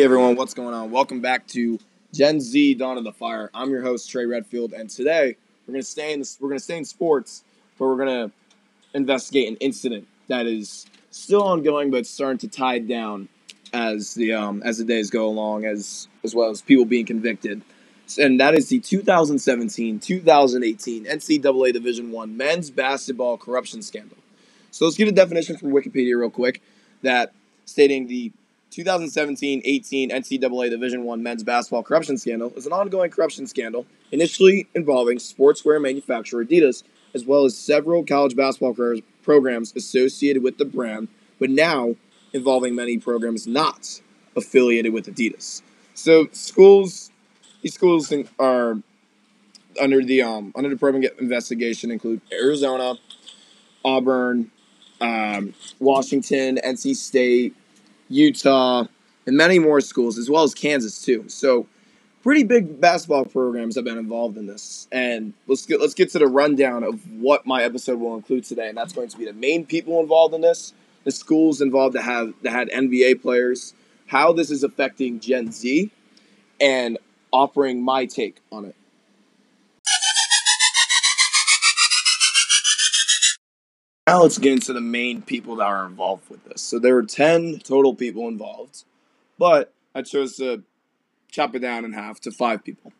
Hey everyone, what's going on? Welcome back to Gen Z Dawn of the Fire. I'm your host Trey Redfield, and today we're gonna stay in this, we're gonna stay in sports, but we're gonna investigate an incident that is still ongoing, but starting to tide down as the um, as the days go along, as as well as people being convicted. And that is the 2017-2018 NCAA Division One men's basketball corruption scandal. So let's get a definition from Wikipedia real quick. That stating the 2017-18 NCAA Division One men's basketball corruption scandal is an ongoing corruption scandal, initially involving sportswear manufacturer Adidas, as well as several college basketball programs associated with the brand, but now involving many programs not affiliated with Adidas. So schools, these schools are under the um, under the program investigation include Arizona, Auburn, um, Washington, NC State, Utah, and many more schools, as well as Kansas too. So, pretty big basketball programs have been involved in this. And let's get let's get to the rundown of what my episode will include today. And that's going to be the main people involved in this, the schools involved that have that had NBA players, how this is affecting Gen Z, and offering my take on it. Now let's get into the main people that are involved with this. So there were 10 total people involved, but I chose to chop it down in half to five people.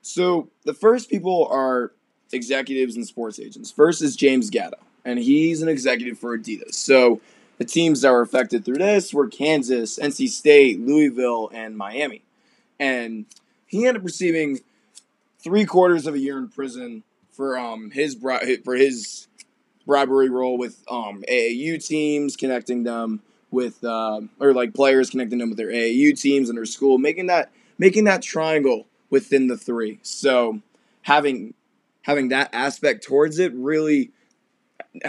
So the first people are executives and sports agents. First is James Gatto, and he's an executive for Adidas. So the teams that were affected through this were Kansas, NC State, Louisville, and Miami. And he ended up receiving three quarters of a year in prison for um his for his bribery role with um, AAU teams, connecting them with uh, or like players connecting them with their AAU teams and their school, making that making that triangle within the three. So having having that aspect towards it really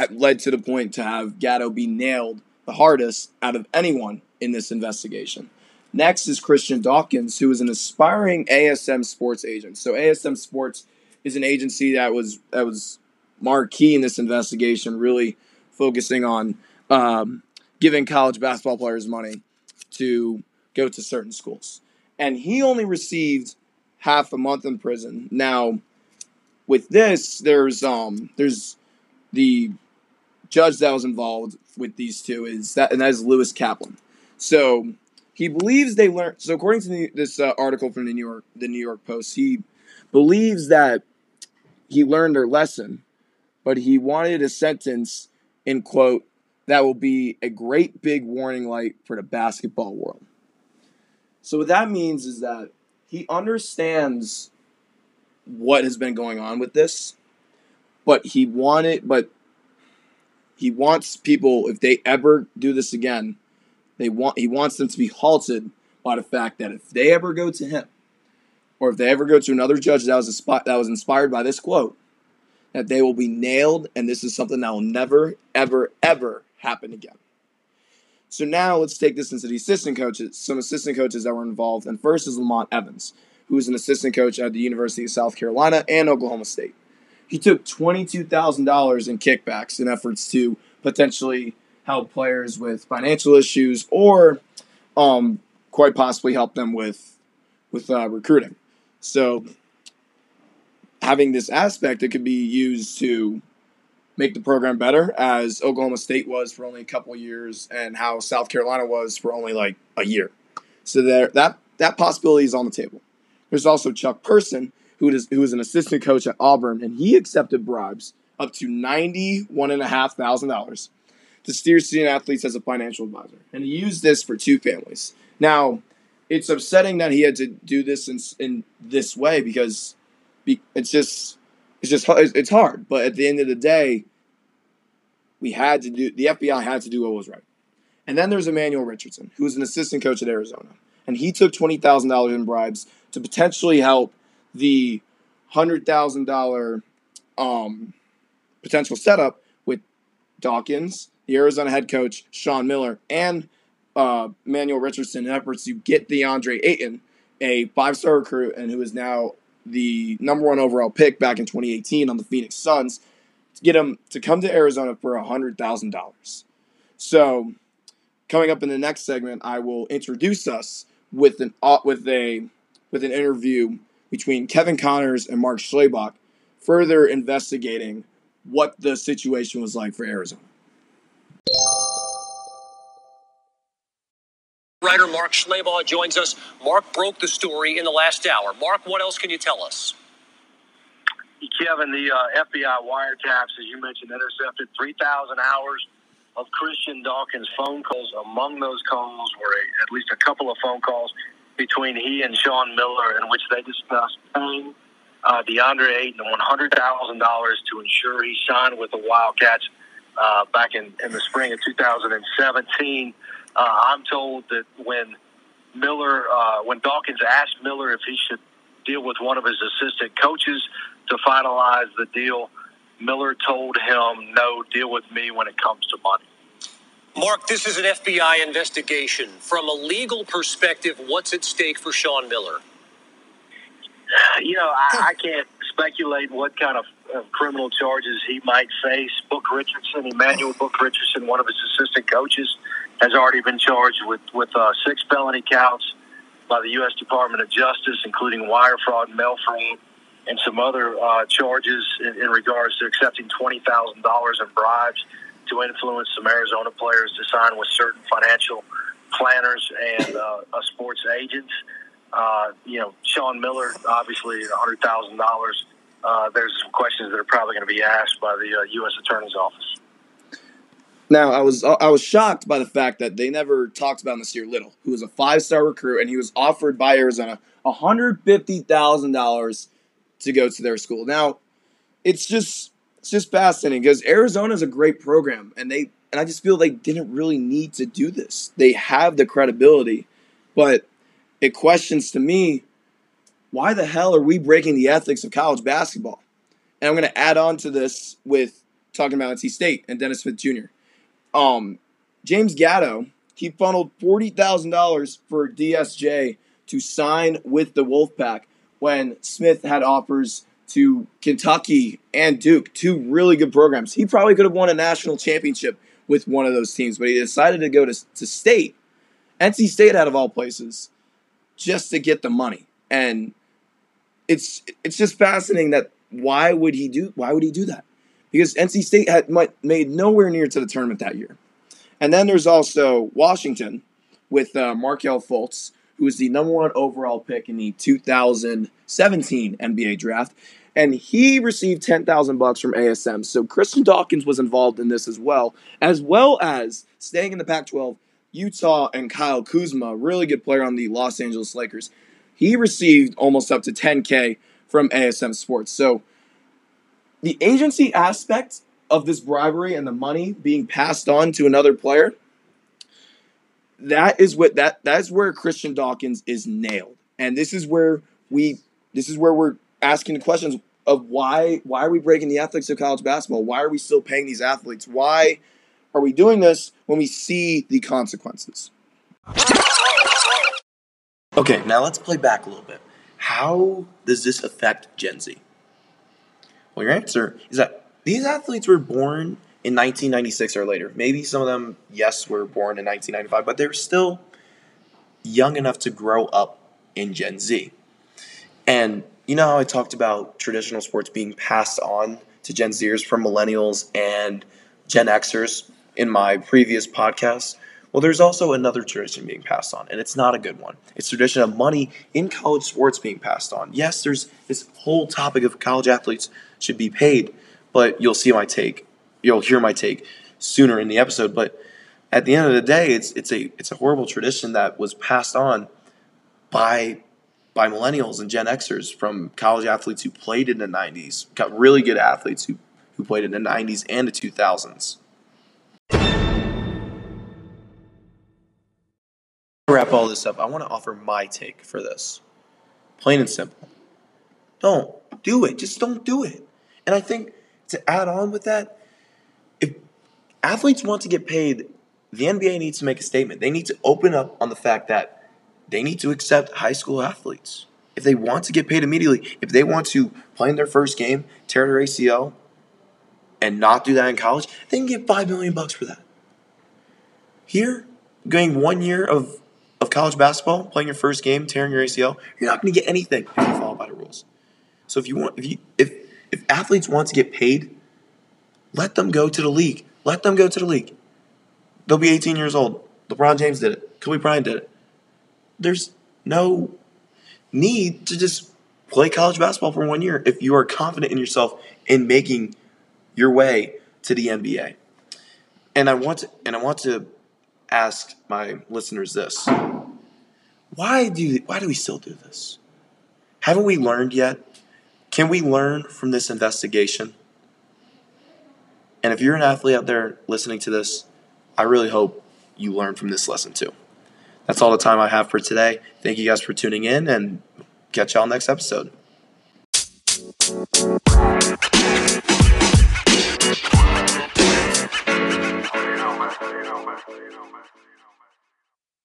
led to the point to have Gatto be nailed the hardest out of anyone in this investigation. Next is Christian Dawkins, who is an aspiring ASM sports agent. So ASM Sports is an agency that was that was marquee in this investigation, really focusing on um, giving college basketball players money to go to certain schools. And he only received half a month in prison. Now, with this, there's um there's the judge that was involved with these two is that and that is Lewis Kaplan. So he believes they learned. So according to the, this uh, article from the New York the New York Post, he believes that he learned their lesson but he wanted a sentence in quote that will be a great big warning light for the basketball world. So what that means is that he understands what has been going on with this, but he wanted but he wants people if they ever do this again, they want he wants them to be halted by the fact that if they ever go to him or if they ever go to another judge that was a spot that was inspired by this quote, that they will be nailed, and this is something that will never, ever, ever happen again. So now let's take this into the assistant coaches, some assistant coaches that were involved. And first is Lamont Evans, who is an assistant coach at the University of South Carolina and Oklahoma State. He took $22,000 in kickbacks in efforts to potentially help players with financial issues or um, quite possibly help them with, with uh, recruiting. So having this aspect that could be used to make the program better, as Oklahoma State was for only a couple years, and how South Carolina was for only like a year. So there, that that possibility is on the table. There's also Chuck Person, who is who is an assistant coach at Auburn, and he accepted bribes up to ninety one and a half thousand dollars to steer student athletes as a financial advisor, and he used this for two families. Now, it's upsetting that he had to do this in in this way because it's just it's just it's hard. But at the end of the day, we had to do the FBI had to do what was right. And then there's Emmanuel Richardson, who's an assistant coach at Arizona, and he took twenty thousand dollars in bribes to potentially help the hundred thousand dollar um, potential setup with Dawkins, the Arizona head coach Sean Miller, and uh, Emmanuel Richardson in efforts to get DeAndre Ayton, a five star recruit, and who is now the number one overall pick back in 2018 on the Phoenix Suns to get him to come to Arizona for $100,000. So, coming up in the next segment, I will introduce us with an uh, with a with an interview between Kevin Connors and Mark Schlabach, further investigating what the situation was like for Arizona. Mark Schlabach joins us. Mark broke the story in the last hour. Mark, what else can you tell us? Kevin, the uh, FBI wiretaps, as you mentioned, intercepted 3,000 hours of Christian Dawkins' phone calls. Among those calls were a, at least a couple of phone calls between he and Sean Miller in which they discussed paying uh, DeAndre Ayton $100,000 to ensure he signed with the Wildcats uh, back in, in the spring of 2017. Uh, I'm told that when Miller, uh, when Dawkins asked Miller if he should deal with one of his assistant coaches to finalize the deal, Miller told him, no, deal with me when it comes to money. Mark, this is an FBI investigation. From a legal perspective, what's at stake for Sean Miller? You know, I, I can't speculate what kind of, of criminal charges he might face. Book Richardson, Emmanuel Book Richardson, one of his assistant coaches, has already been charged with, with uh, six felony counts by the U.S. Department of Justice, including wire fraud, mail fraud, and some other uh, charges in, in, regards to accepting $20,000 in bribes to influence some Arizona players to sign with certain financial planners and uh, sports agents. Uh, you know, Sean Miller, obviously, $100,000. Uh, there's some questions that are probably going to be asked by the U.S. Uh, Attorney's Office. Now, I was I was shocked by the fact that they never talked about Nassir Little, who was a five star recruit, and he was offered by Arizona hundred fifty thousand dollars to go to their school. Now, it's just it's just fascinating because Arizona is a great program, and they and I just feel they didn't really need to do this. They have the credibility, but it questions to me why the hell are we breaking the ethics of college basketball? And I'm going to add on to this with talking about NC State and Dennis Smith Jr um, James Gatto, he funneled forty thousand dollars for DSJ to sign with the Wolfpack when Smith had offers to Kentucky and Duke, two really good programs. He probably could have won a national championship with one of those teams, but he decided to go to, to state, NC State out of all places, just to get the money. And it's it's just fascinating that why would he do why would he do that? Because NC State had made nowhere near to the tournament that year. And then there's also Washington with uh, Markelle Fultz, who was the number one overall pick in the 2017 NBA draft, and he received 10,000 bucks from ASM. So Christian Dawkins was involved in this as well, as well as staying in the Pac-12. Utah and Kyle Kuzma, really good player on the Los Angeles Lakers. He received almost up to 10K from ASM Sports. So the agency aspect of this bribery and the money being passed on to another player that is what that that is where Christian Dawkins is nailed. And this is where we this is where we're asking the questions of why why are we breaking the ethics of college basketball? Why are we still paying these athletes? Why are we doing this when we see the consequences? Okay, now let's play back a little bit. How does this affect Gen Z? Well, your answer is that these athletes were born in 1996 or later. Maybe some of them, yes, were born in 1995, but they're still young enough to grow up in Gen Z. And you know how I talked about traditional sports being passed on to Gen Zers from millennials and Gen Xers in my previous podcast? Well, there's also another tradition being passed on, and it's not a good one. It's tradition of money in college sports being passed on. Yes, there's this whole topic of college athletes should be paid, but you'll see my take. You'll hear my take sooner in the episode. But at the end of the day, it's it's a it's a horrible tradition that was passed on by by millennials and Gen Xers from college athletes who played in the 90s, got really good athletes who, who played in the 90s and the 2000s. Wrap all this up, I want to offer my take for this. Plain and simple. Don't do it. Just don't do it. And I think to add on with that, if athletes want to get paid, the NBA needs to make a statement. They need to open up on the fact that they need to accept high school athletes. If they want to get paid immediately, if they want to play in their first game, tear their ACL, and not do that in college, they can get five million bucks for that. Here, going one year of of college basketball, playing your first game, tearing your ACL, you're not going to get anything if you follow by the rules. So if you want, if you if if athletes want to get paid, let them go to the league. Let them go to the league. They'll be 18 years old. LeBron James did it. Kobe Bryant did it. There's no need to just play college basketball for one year if you are confident in yourself in making your way to the NBA. And I want to, and I want to ask my listeners this: Why do why do we still do this? Haven't we learned yet? Can we learn from this investigation? And if you're an athlete out there listening to this, I really hope you learn from this lesson too. That's all the time I have for today. Thank you guys for tuning in and catch y'all next episode.